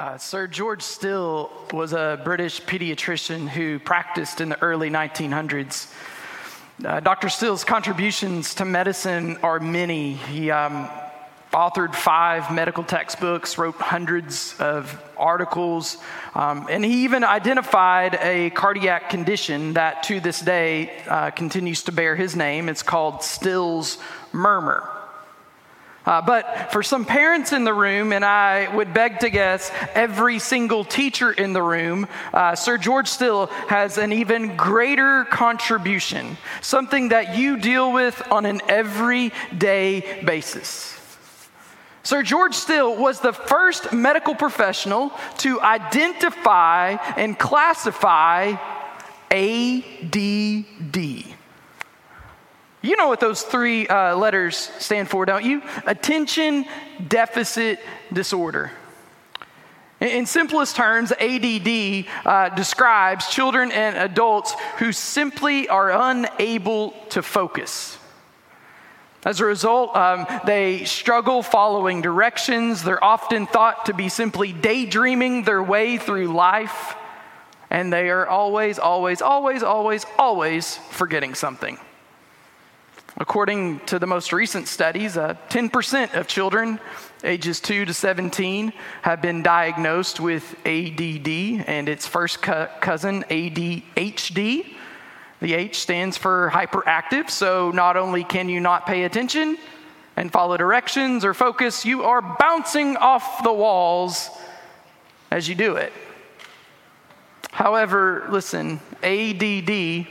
Uh, Sir George Still was a British pediatrician who practiced in the early 1900s. Uh, Dr. Still's contributions to medicine are many. He um, authored five medical textbooks, wrote hundreds of articles, um, and he even identified a cardiac condition that to this day uh, continues to bear his name. It's called Still's murmur. Uh, but for some parents in the room, and I would beg to guess every single teacher in the room, uh, Sir George Still has an even greater contribution, something that you deal with on an everyday basis. Sir George Still was the first medical professional to identify and classify ADD. You know what those three uh, letters stand for, don't you? Attention Deficit Disorder. In simplest terms, ADD uh, describes children and adults who simply are unable to focus. As a result, um, they struggle following directions. They're often thought to be simply daydreaming their way through life. And they are always, always, always, always, always forgetting something. According to the most recent studies, uh, 10% of children ages 2 to 17 have been diagnosed with ADD and its first co- cousin, ADHD. The H stands for hyperactive, so not only can you not pay attention and follow directions or focus, you are bouncing off the walls as you do it. However, listen, ADD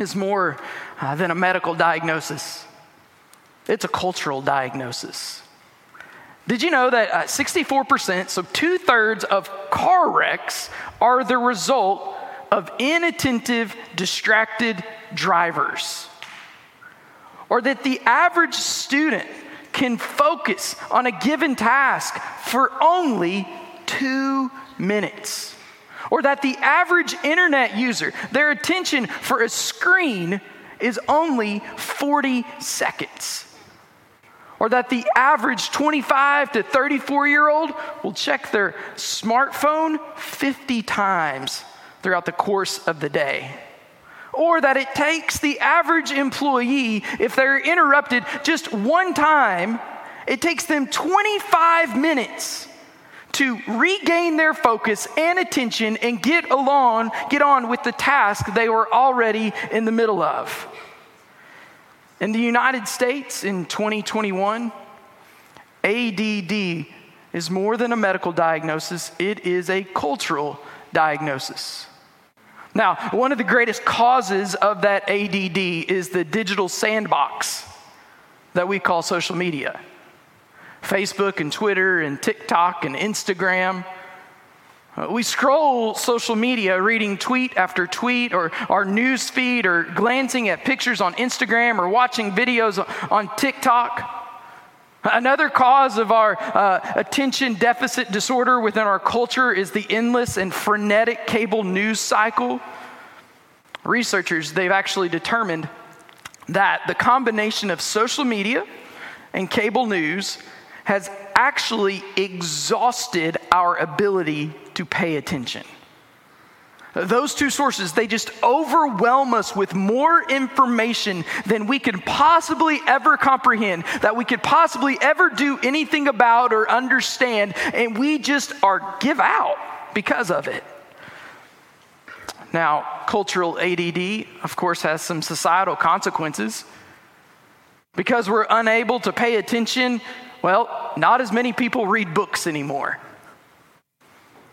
is more uh, than a medical diagnosis, it's a cultural diagnosis. Did you know that uh, 64%, so two thirds of car wrecks, are the result of inattentive, distracted drivers? Or that the average student can focus on a given task for only two minutes? Or that the average internet user, their attention for a screen is only 40 seconds. Or that the average 25 to 34 year old will check their smartphone 50 times throughout the course of the day. Or that it takes the average employee, if they're interrupted just one time, it takes them 25 minutes to regain their focus and attention and get along, get on with the task they were already in the middle of. In the United States in 2021, ADD is more than a medical diagnosis, it is a cultural diagnosis. Now, one of the greatest causes of that ADD is the digital sandbox that we call social media. Facebook and Twitter and TikTok and Instagram. Uh, we scroll social media reading tweet after tweet or our news feed or glancing at pictures on Instagram or watching videos on TikTok. Another cause of our uh, attention deficit disorder within our culture is the endless and frenetic cable news cycle. Researchers, they've actually determined that the combination of social media and cable news has actually exhausted our ability to pay attention. Those two sources, they just overwhelm us with more information than we could possibly ever comprehend, that we could possibly ever do anything about or understand, and we just are give out because of it. Now, cultural ADD, of course, has some societal consequences. Because we're unable to pay attention well, not as many people read books anymore.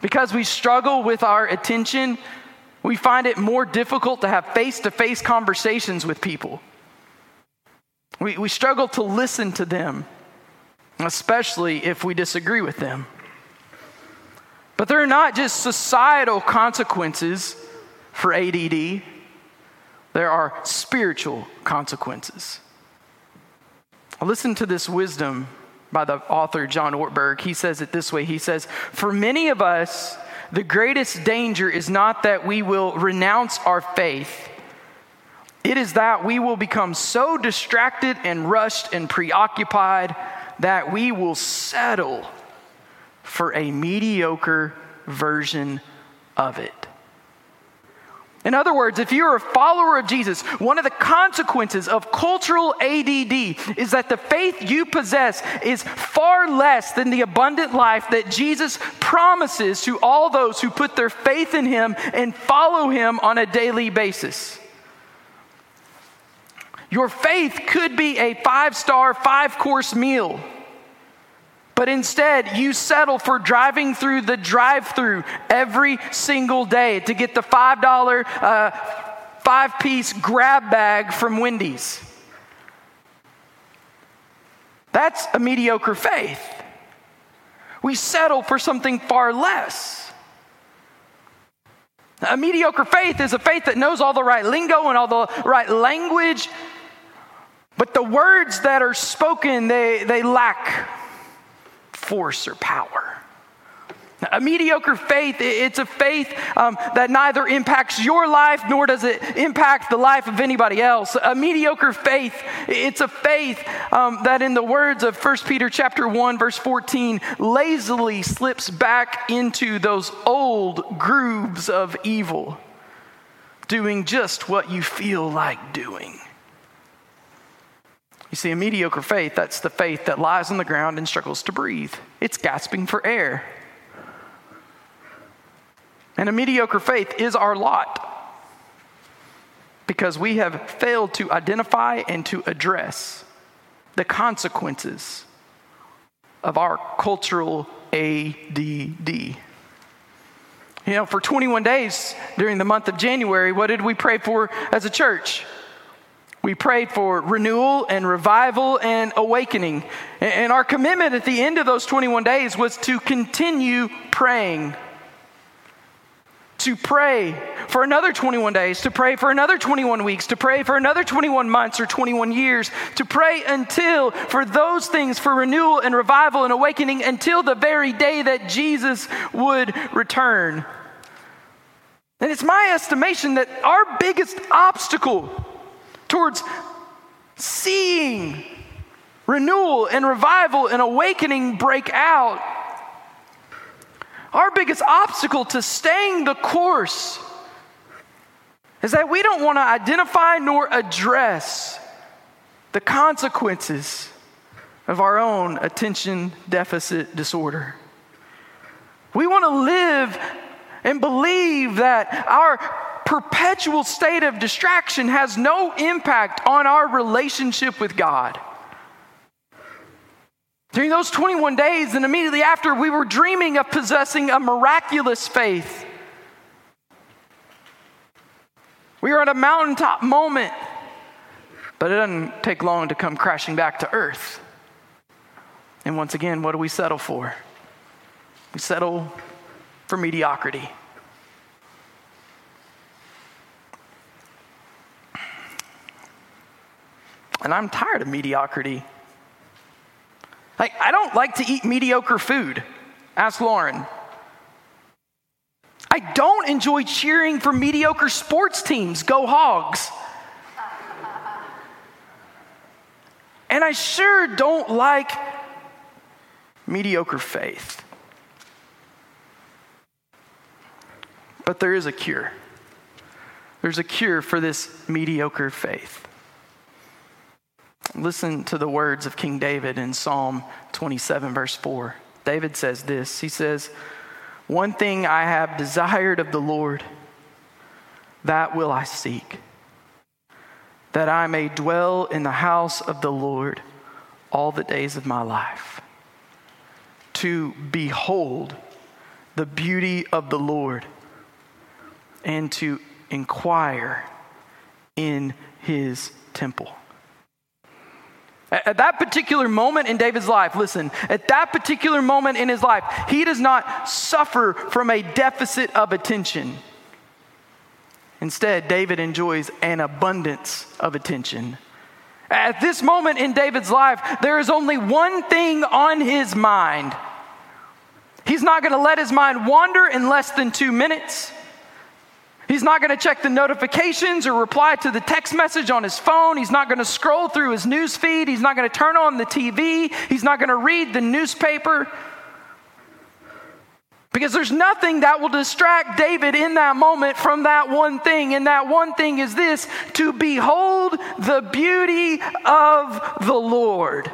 Because we struggle with our attention, we find it more difficult to have face to face conversations with people. We, we struggle to listen to them, especially if we disagree with them. But there are not just societal consequences for ADD, there are spiritual consequences. Listen to this wisdom by the author John Ortberg. He says it this way He says, For many of us, the greatest danger is not that we will renounce our faith. It is that we will become so distracted and rushed and preoccupied that we will settle for a mediocre version of it. In other words, if you're a follower of Jesus, one of the consequences of cultural ADD is that the faith you possess is far less than the abundant life that Jesus promises to all those who put their faith in Him and follow Him on a daily basis. Your faith could be a five star, five course meal. But instead, you settle for driving through the drive through every single day to get the $5 uh, five piece grab bag from Wendy's. That's a mediocre faith. We settle for something far less. A mediocre faith is a faith that knows all the right lingo and all the right language, but the words that are spoken, they, they lack force or power. A mediocre faith, it's a faith um, that neither impacts your life nor does it impact the life of anybody else. A mediocre faith, it's a faith um, that, in the words of 1 Peter chapter 1, verse 14, lazily slips back into those old grooves of evil, doing just what you feel like doing. You see, a mediocre faith, that's the faith that lies on the ground and struggles to breathe. It's gasping for air. And a mediocre faith is our lot because we have failed to identify and to address the consequences of our cultural ADD. You know, for 21 days during the month of January, what did we pray for as a church? We prayed for renewal and revival and awakening. And our commitment at the end of those 21 days was to continue praying. To pray for another 21 days, to pray for another 21 weeks, to pray for another 21 months or 21 years, to pray until for those things, for renewal and revival and awakening, until the very day that Jesus would return. And it's my estimation that our biggest obstacle towards seeing renewal and revival and awakening break out. Our biggest obstacle to staying the course is that we don't want to identify nor address the consequences of our own attention deficit disorder. We want to live and believe that our perpetual state of distraction has no impact on our relationship with God. During those 21 days and immediately after, we were dreaming of possessing a miraculous faith. We were at a mountaintop moment, but it doesn't take long to come crashing back to earth. And once again, what do we settle for? We settle for mediocrity. And I'm tired of mediocrity. Like, I don't like to eat mediocre food. Ask Lauren. I don't enjoy cheering for mediocre sports teams. Go Hogs. And I sure don't like mediocre faith. But there is a cure. There's a cure for this mediocre faith. Listen to the words of King David in Psalm 27, verse 4. David says this He says, One thing I have desired of the Lord, that will I seek, that I may dwell in the house of the Lord all the days of my life, to behold the beauty of the Lord and to inquire in his temple. At that particular moment in David's life, listen, at that particular moment in his life, he does not suffer from a deficit of attention. Instead, David enjoys an abundance of attention. At this moment in David's life, there is only one thing on his mind. He's not going to let his mind wander in less than two minutes. He's not going to check the notifications or reply to the text message on his phone. He's not going to scroll through his news feed. He's not going to turn on the TV. He's not going to read the newspaper. Because there's nothing that will distract David in that moment from that one thing. And that one thing is this to behold the beauty of the Lord.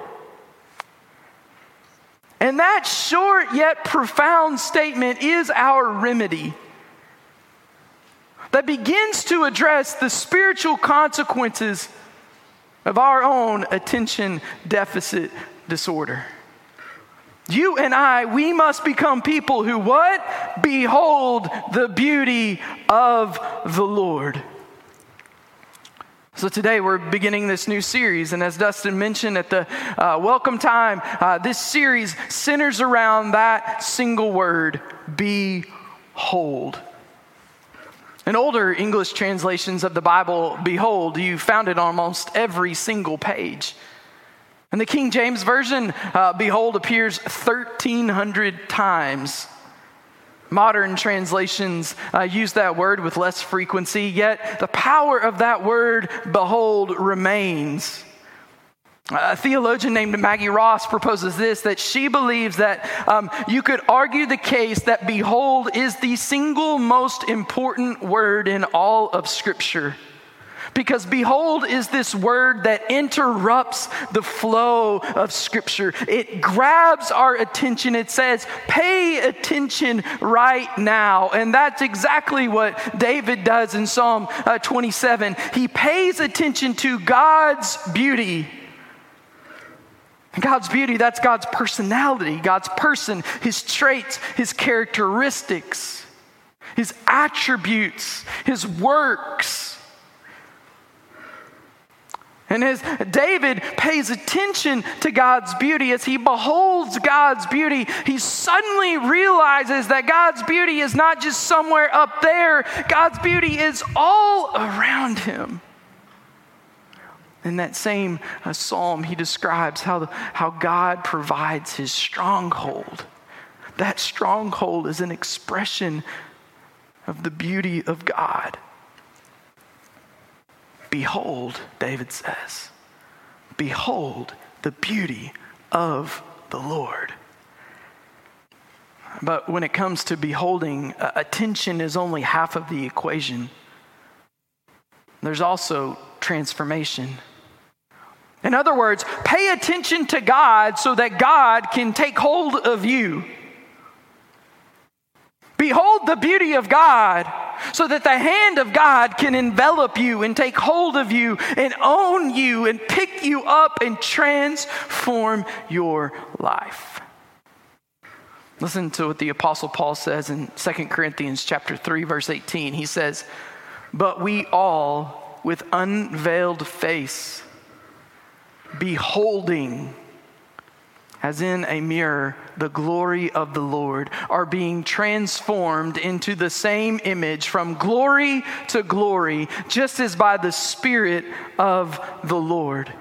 And that short yet profound statement is our remedy that begins to address the spiritual consequences of our own attention deficit disorder. You and I, we must become people who what? Behold the beauty of the Lord. So today we're beginning this new series, and as Dustin mentioned at the uh, welcome time, uh, this series centers around that single word, behold. In older English translations of the Bible, behold, you found it on almost every single page. In the King James Version, uh, behold appears 1,300 times. Modern translations uh, use that word with less frequency, yet the power of that word, behold, remains. A theologian named Maggie Ross proposes this that she believes that um, you could argue the case that behold is the single most important word in all of Scripture. Because behold is this word that interrupts the flow of Scripture. It grabs our attention. It says, pay attention right now. And that's exactly what David does in Psalm uh, 27. He pays attention to God's beauty God's beauty, that's God's personality, God's person, his traits, his characteristics, his attributes, his works. And as David pays attention to God's beauty, as he beholds God's beauty, he suddenly realizes that God's beauty is not just somewhere up there, God's beauty is all around him. In that same uh, psalm, he describes how, how God provides his stronghold. That stronghold is an expression of the beauty of God. Behold, David says, behold the beauty of the Lord. But when it comes to beholding, uh, attention is only half of the equation. There's also transformation. In other words, pay attention to God so that God can take hold of you. Behold the beauty of God so that the hand of God can envelop you and take hold of you and own you and pick you up and transform your life. Listen to what the apostle Paul says in 2 Corinthians chapter 3 verse 18. He says, "But we all with unveiled face beholding, as in a mirror, the glory of the Lord, are being transformed into the same image from glory to glory, just as by the Spirit of the Lord.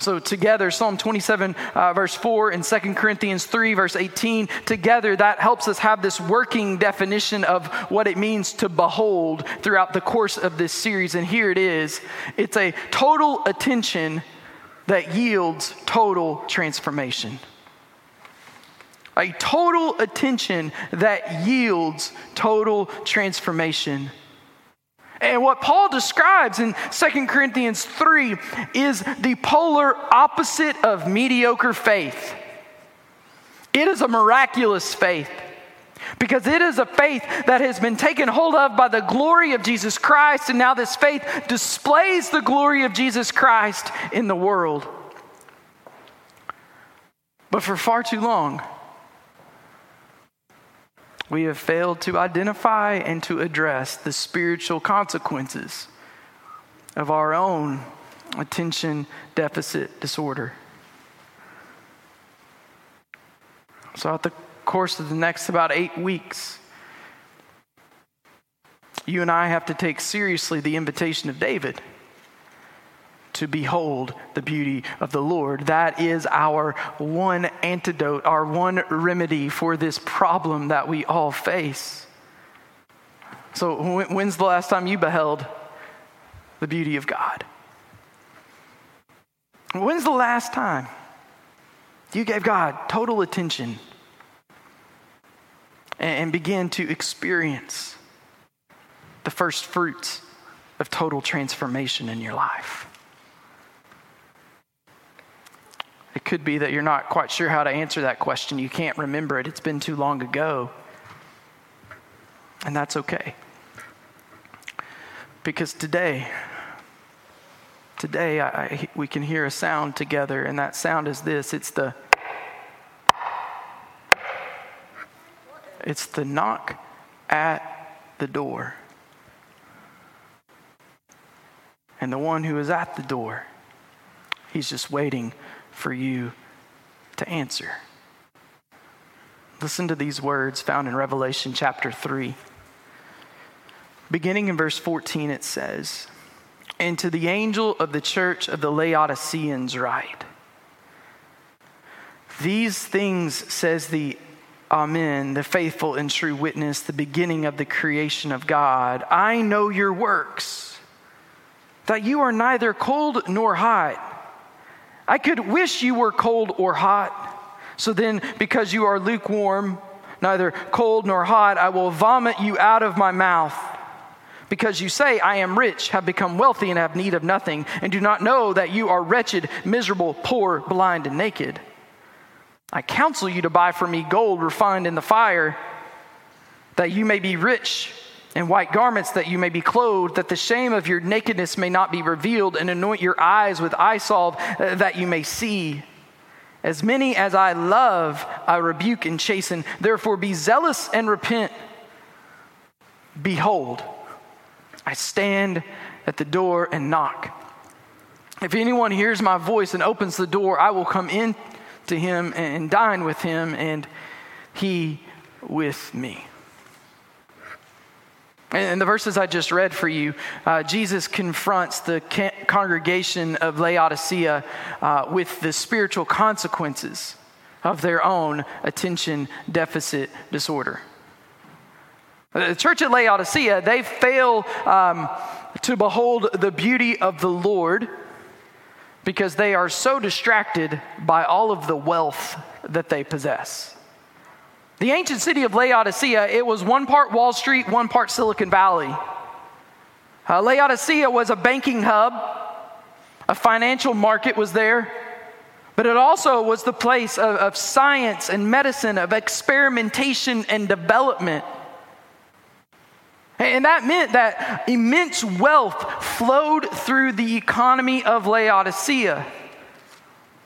So, together, Psalm 27, uh, verse 4, and 2 Corinthians 3, verse 18, together, that helps us have this working definition of what it means to behold throughout the course of this series. And here it is it's a total attention that yields total transformation. A total attention that yields total transformation. And what Paul describes in 2 Corinthians 3 is the polar opposite of mediocre faith. It is a miraculous faith because it is a faith that has been taken hold of by the glory of Jesus Christ, and now this faith displays the glory of Jesus Christ in the world. But for far too long, we have failed to identify and to address the spiritual consequences of our own attention deficit disorder. So, at the course of the next about eight weeks, you and I have to take seriously the invitation of David to behold the beauty of the Lord. That is our one antidote, our one remedy for this problem that we all face. So, when's the last time you beheld the beauty of God? When's the last time you gave God total attention? And begin to experience the first fruits of total transformation in your life. It could be that you're not quite sure how to answer that question. You can't remember it, it's been too long ago. And that's okay. Because today, today I, I, we can hear a sound together, and that sound is this it's the it's the knock at the door. And the one who is at the door, he's just waiting for you to answer. Listen to these words found in Revelation chapter 3. Beginning in verse 14, it says, And to the angel of the church of the Laodiceans, write, These things says the Amen, the faithful and true witness, the beginning of the creation of God. I know your works, that you are neither cold nor hot. I could wish you were cold or hot. So then, because you are lukewarm, neither cold nor hot, I will vomit you out of my mouth. Because you say, I am rich, have become wealthy, and have need of nothing, and do not know that you are wretched, miserable, poor, blind, and naked. I counsel you to buy for me gold refined in the fire, that you may be rich and white garments that you may be clothed, that the shame of your nakedness may not be revealed, and anoint your eyes with eye salve uh, that you may see. As many as I love, I rebuke and chasten. Therefore, be zealous and repent. Behold, I stand at the door and knock. If anyone hears my voice and opens the door, I will come in to him and dine with him, and he with me. In the verses I just read for you, uh, Jesus confronts the congregation of Laodicea uh, with the spiritual consequences of their own attention deficit disorder. The church at Laodicea, they fail um, to behold the beauty of the Lord because they are so distracted by all of the wealth that they possess. The ancient city of Laodicea, it was one part Wall Street, one part Silicon Valley. Uh, Laodicea was a banking hub, a financial market was there, but it also was the place of, of science and medicine, of experimentation and development. And that meant that immense wealth flowed through the economy of Laodicea.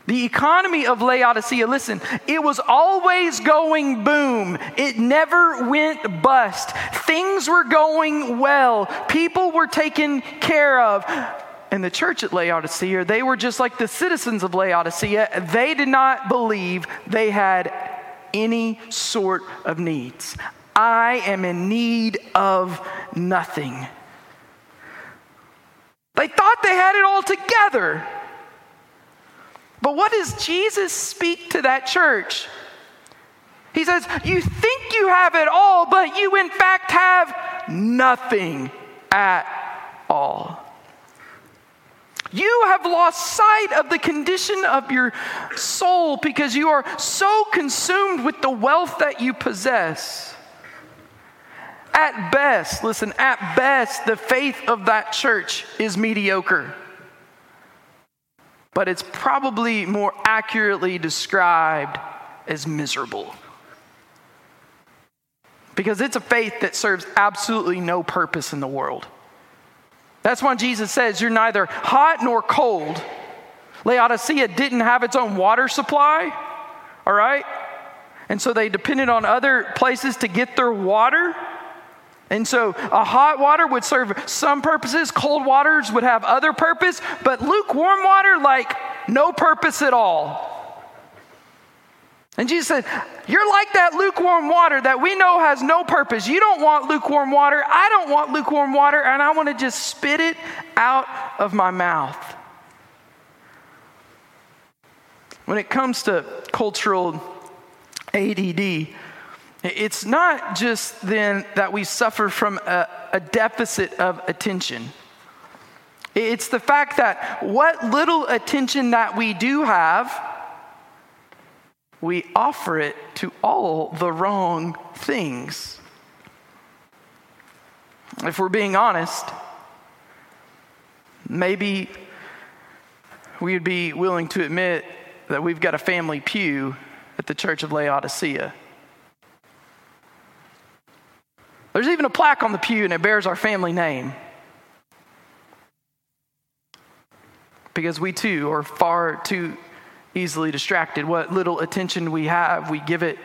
The economy of Laodicea, listen, it was always going boom. It never went bust. Things were going well. People were taken care of. And the church at Laodicea, they were just like the citizens of Laodicea. They did not believe they had any sort of needs. I am in need of nothing. They thought they had it all together. But what does Jesus speak to that church? He says, You think you have it all, but you in fact have nothing at all. You have lost sight of the condition of your soul because you are so consumed with the wealth that you possess. At best, listen, at best, the faith of that church is mediocre but it's probably more accurately described as miserable. Because it's a faith that serves absolutely no purpose in the world. That's why Jesus says you're neither hot nor cold. Laodicea didn't have its own water supply, all right? And so they depended on other places to get their water. And so a hot water would serve some purposes, cold waters would have other purpose, but lukewarm water, like no purpose at all. And Jesus said, You're like that lukewarm water that we know has no purpose. You don't want lukewarm water. I don't want lukewarm water, and I want to just spit it out of my mouth. When it comes to cultural ADD, it's not just then that we suffer from a, a deficit of attention. It's the fact that what little attention that we do have, we offer it to all the wrong things. If we're being honest, maybe we would be willing to admit that we've got a family pew at the Church of Laodicea. There's even a plaque on the pew and it bears our family name. Because we too are far too easily distracted. What little attention we have, we give it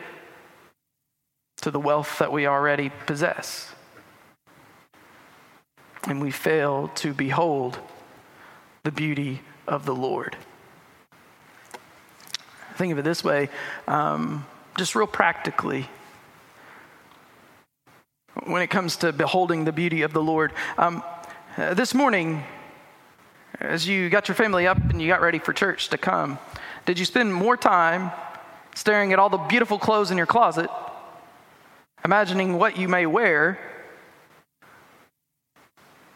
to the wealth that we already possess. And we fail to behold the beauty of the Lord. Think of it this way, um, just real practically. When it comes to beholding the beauty of the Lord, um, uh, this morning, as you got your family up and you got ready for church to come, did you spend more time staring at all the beautiful clothes in your closet, imagining what you may wear,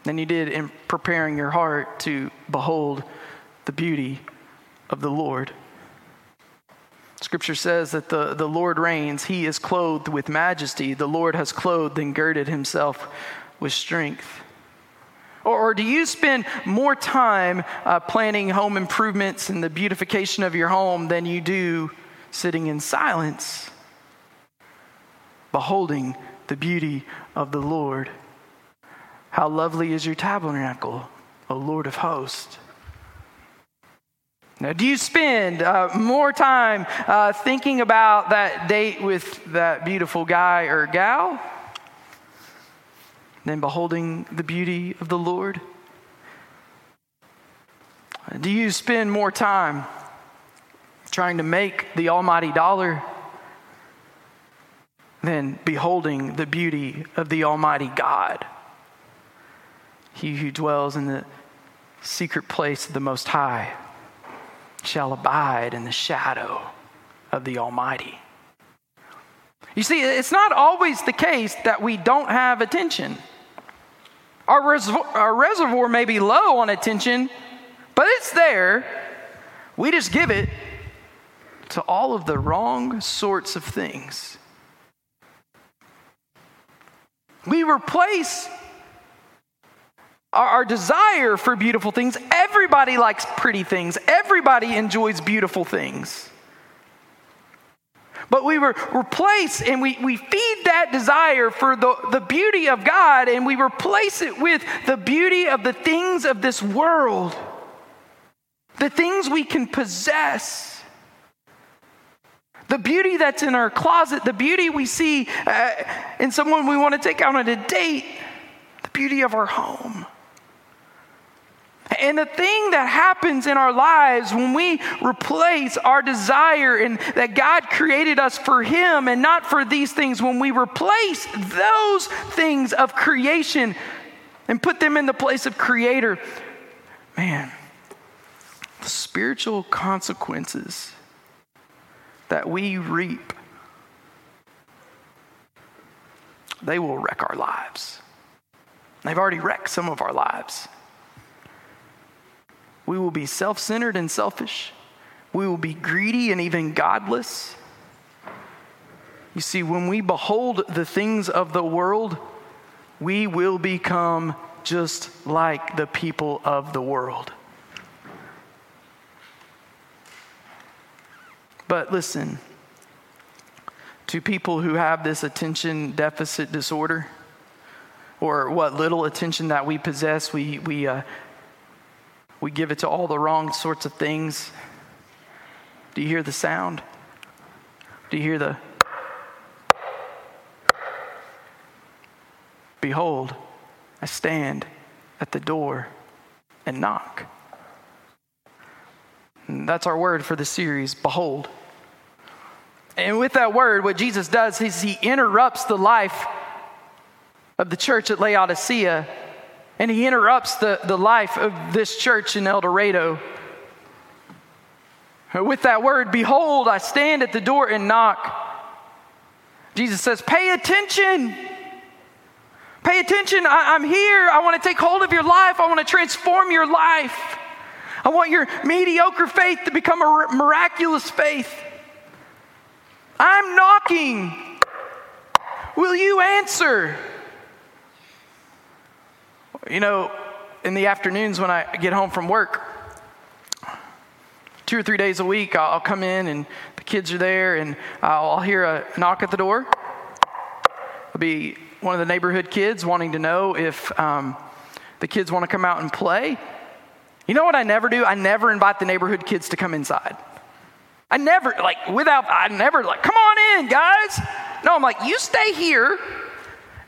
than you did in preparing your heart to behold the beauty of the Lord? Scripture says that the, the Lord reigns. He is clothed with majesty. The Lord has clothed and girded himself with strength. Or, or do you spend more time uh, planning home improvements and the beautification of your home than you do sitting in silence, beholding the beauty of the Lord? How lovely is your tabernacle, O Lord of hosts. Now, do you spend uh, more time uh, thinking about that date with that beautiful guy or gal than beholding the beauty of the Lord? Do you spend more time trying to make the almighty dollar than beholding the beauty of the almighty God? He who dwells in the secret place of the Most High shall abide in the shadow of the Almighty. You see, it's not always the case that we don't have attention. Our reservoir, our reservoir may be low on attention, but it's there. We just give it to all of the wrong sorts of things. We replace our, our desire for beautiful things. Everybody likes pretty things, everybody enjoys beautiful things. But we were replace and we, we feed that desire for the, the beauty of God and we replace it with the beauty of the things of this world, the things we can possess, the beauty that's in our closet, the beauty we see uh, in someone we want to take out on a date, the beauty of our home. And the thing that happens in our lives when we replace our desire and that God created us for Him and not for these things, when we replace those things of creation and put them in the place of Creator, man, the spiritual consequences that we reap, they will wreck our lives. They've already wrecked some of our lives. We will be self centered and selfish. We will be greedy and even godless. You see, when we behold the things of the world, we will become just like the people of the world. But listen, to people who have this attention deficit disorder, or what little attention that we possess, we, we uh, we give it to all the wrong sorts of things. Do you hear the sound? Do you hear the Behold, I stand at the door and knock. And that's our word for the series, behold. And with that word, what Jesus does is he interrupts the life of the church at Laodicea and he interrupts the, the life of this church in El Dorado. With that word, behold, I stand at the door and knock. Jesus says, Pay attention. Pay attention. I, am here. I want to take hold of your life. I want to transform your life. I want your mediocre faith to become a miraculous faith. I'm knocking. Will you answer? You know, in the afternoons when I get home from work, two or three days a week, I'll come in and the kids are there and I'll hear a knock at the door. It'll be one of the neighborhood kids wanting to know if um, the kids want to come out and play. You know what I never do? I never invite the neighborhood kids to come inside. I never, like, without, I never, like, come on in, guys. No, I'm like, you stay here.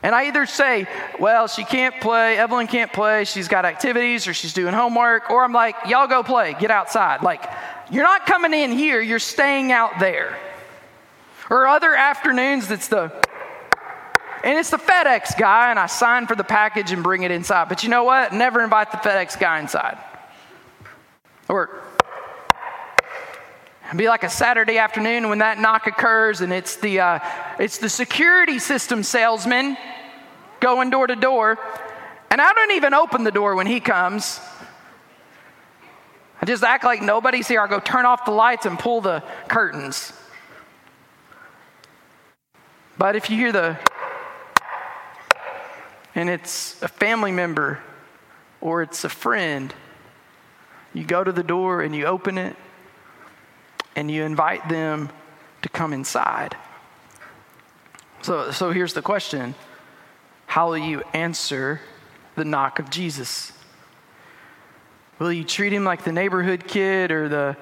And I either say, well, she can't play, Evelyn can't play, she's got activities or she's doing homework, or I'm like, y'all go play, get outside. Like, you're not coming in here, you're staying out there. Or other afternoons, it's the, and it's the FedEx guy, and I sign for the package and bring it inside. But you know what? Never invite the FedEx guy inside. Or be like a Saturday afternoon when that knock occurs, and it's the uh, it's the security system salesman going door to door, and I don't even open the door when he comes. I just act like nobody's here. I go turn off the lights and pull the curtains. But if you hear the and it's a family member or it's a friend you go to the door and you open it and you invite them to come inside. So, so here's the question How will you answer the knock of Jesus? Will you treat him like the neighborhood kid or the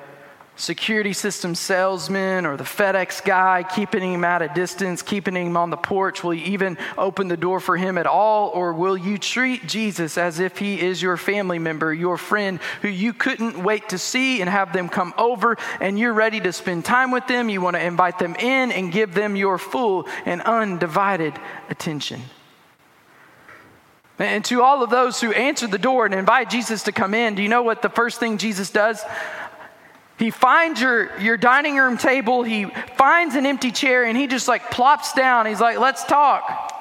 security system salesman or the FedEx guy, keeping him at a distance, keeping him on the porch? Will you even open the door for him at all? Or will you treat Jesus as if he is your family member, your friend who you couldn't wait to see and have them come over and you're ready to spend time with them? You want to invite them in and give them your full and undivided attention. And to all of those who answer the door and invite Jesus to come in, do you know what the first thing Jesus does? He finds your, your dining room table, he finds an empty chair, and he just like plops down. He's like, let's talk.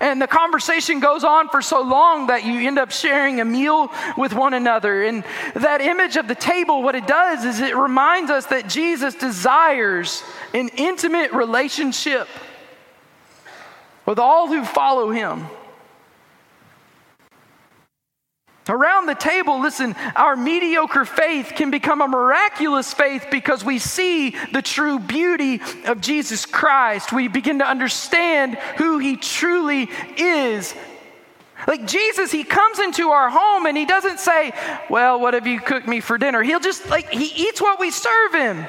And the conversation goes on for so long that you end up sharing a meal with one another. And that image of the table, what it does is it reminds us that Jesus desires an intimate relationship with all who follow him. Around the table, listen, our mediocre faith can become a miraculous faith because we see the true beauty of Jesus Christ. We begin to understand who he truly is. Like Jesus, he comes into our home and he doesn't say, Well, what have you cooked me for dinner? He'll just, like, he eats what we serve him.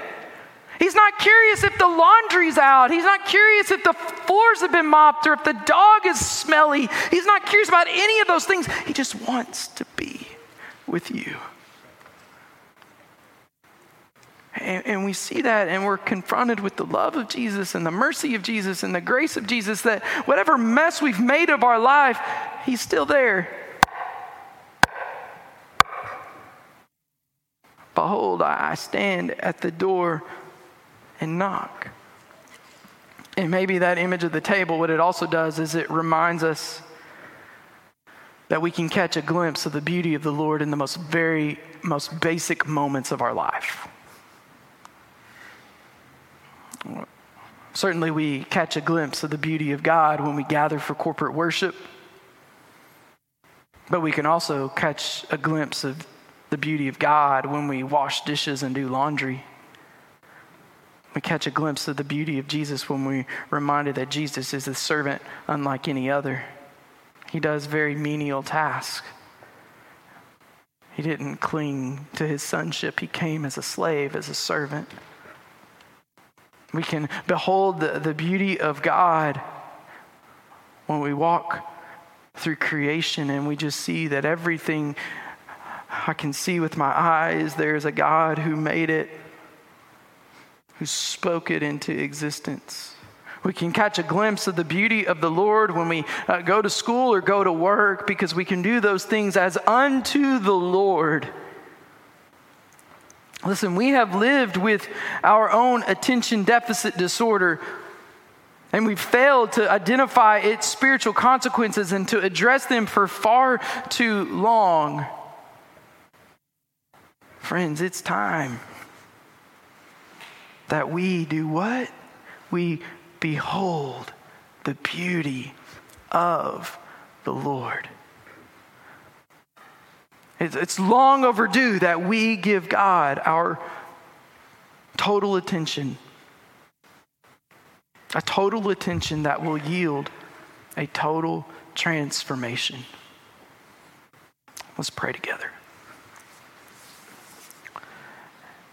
He's not curious if the laundry's out. He's not curious if the floors have been mopped or if the dog is smelly. He's not curious about any of those things. He just wants to be with you. And, and, we see that, and we're confronted with the love of Jesus and the mercy of Jesus and the grace of Jesus that whatever mess we've made of our life, He's still there. Behold, I stand at the door and knock. And maybe that image of the table, what it also does is it reminds us that we can catch a glimpse of the beauty of the Lord in the most very, most basic moments of our life. Certainly, we catch a glimpse of the beauty of God when we gather for corporate worship, but we can also catch a glimpse of the beauty of God when we wash dishes and do laundry. We catch a glimpse of the beauty of Jesus when we're reminded that Jesus is a servant unlike any other. He does very menial tasks. He didn't cling to his sonship, he came as a slave, as a servant. We can behold the, the beauty of God when we walk through creation and we just see that everything I can see with my eyes, there's a God who made it who spoke it into existence. We can catch a glimpse of the beauty of the Lord when we uh, go to school or go to work because we can do those things as unto the Lord. Listen, we have lived with our own attention deficit disorder and we've failed to identify its spiritual consequences and to address them for far too long. Friends, it's time that we do what? we behold the beauty of the Lord. It's, long overdue that we give God our total attention. A total attention that will yield a total transformation. Let's pray together.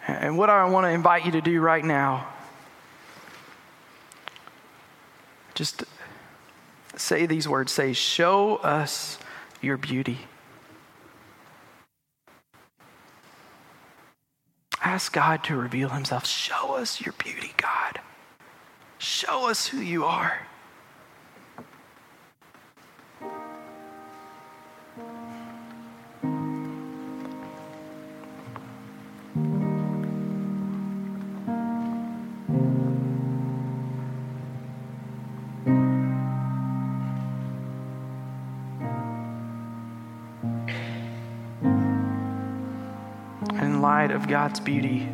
And what I want to invite you to do right now, just say these words say, Show us your beauty. Ask God to reveal Himself. Show us your beauty, God. Show us who you are. Light of God's beauty,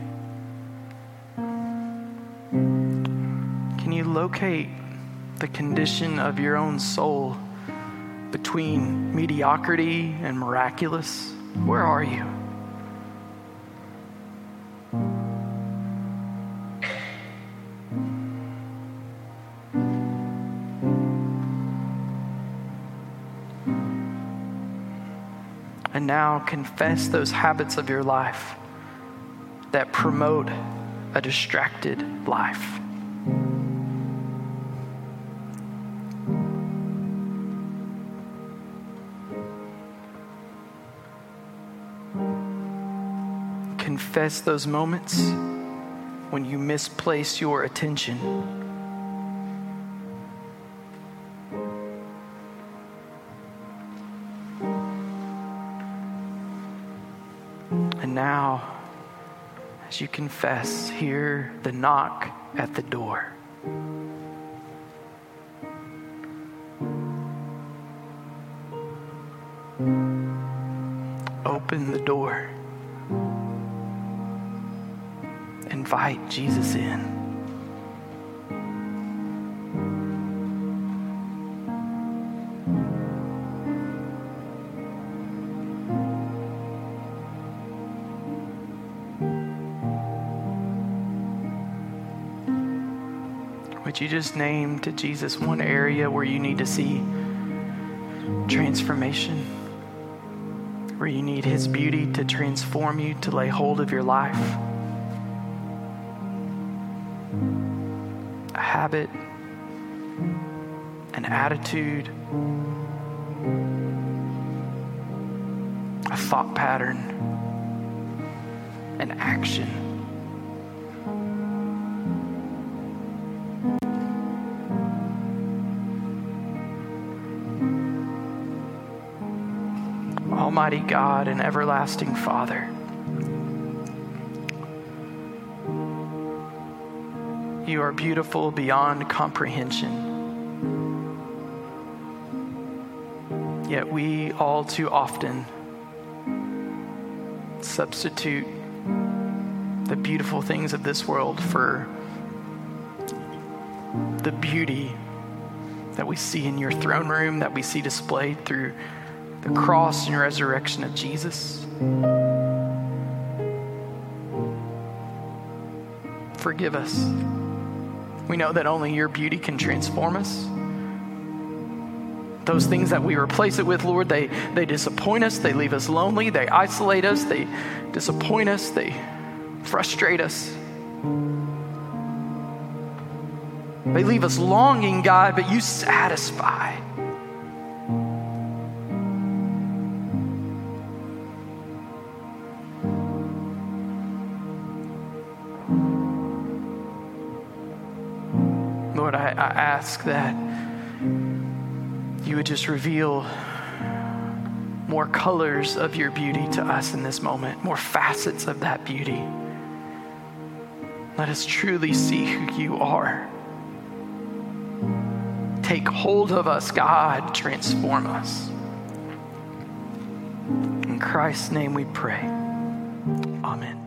can you locate the condition of your own soul between mediocrity and miraculous? Where are you? And now confess those habits of your life that promote a distracted life. Confess those moments when you misplace your attention. Confess, hear the knock at the door. Name to Jesus one area where you need to see transformation? Where you need His beauty to transform you, to lay hold of your life? A habit, an attitude, a thought pattern, an action. Almighty God and everlasting Father. You are beautiful beyond comprehension. Yet we all too often substitute the beautiful things of this world for the beauty that we see in your throne room, that we see displayed through the cross and resurrection of Jesus. Forgive us. We know that only your beauty can transform us. Those things that we replace it with, Lord, they, they disappoint us, they leave us lonely, they isolate us, they disappoint us, they frustrate us. They leave us longing, God, but you satisfy. Ask that you would just reveal more colors of your beauty to us in this moment, more facets of that beauty. Let us truly see who you are. Take hold of us, God. Transform us. In Christ's name we pray. Amen.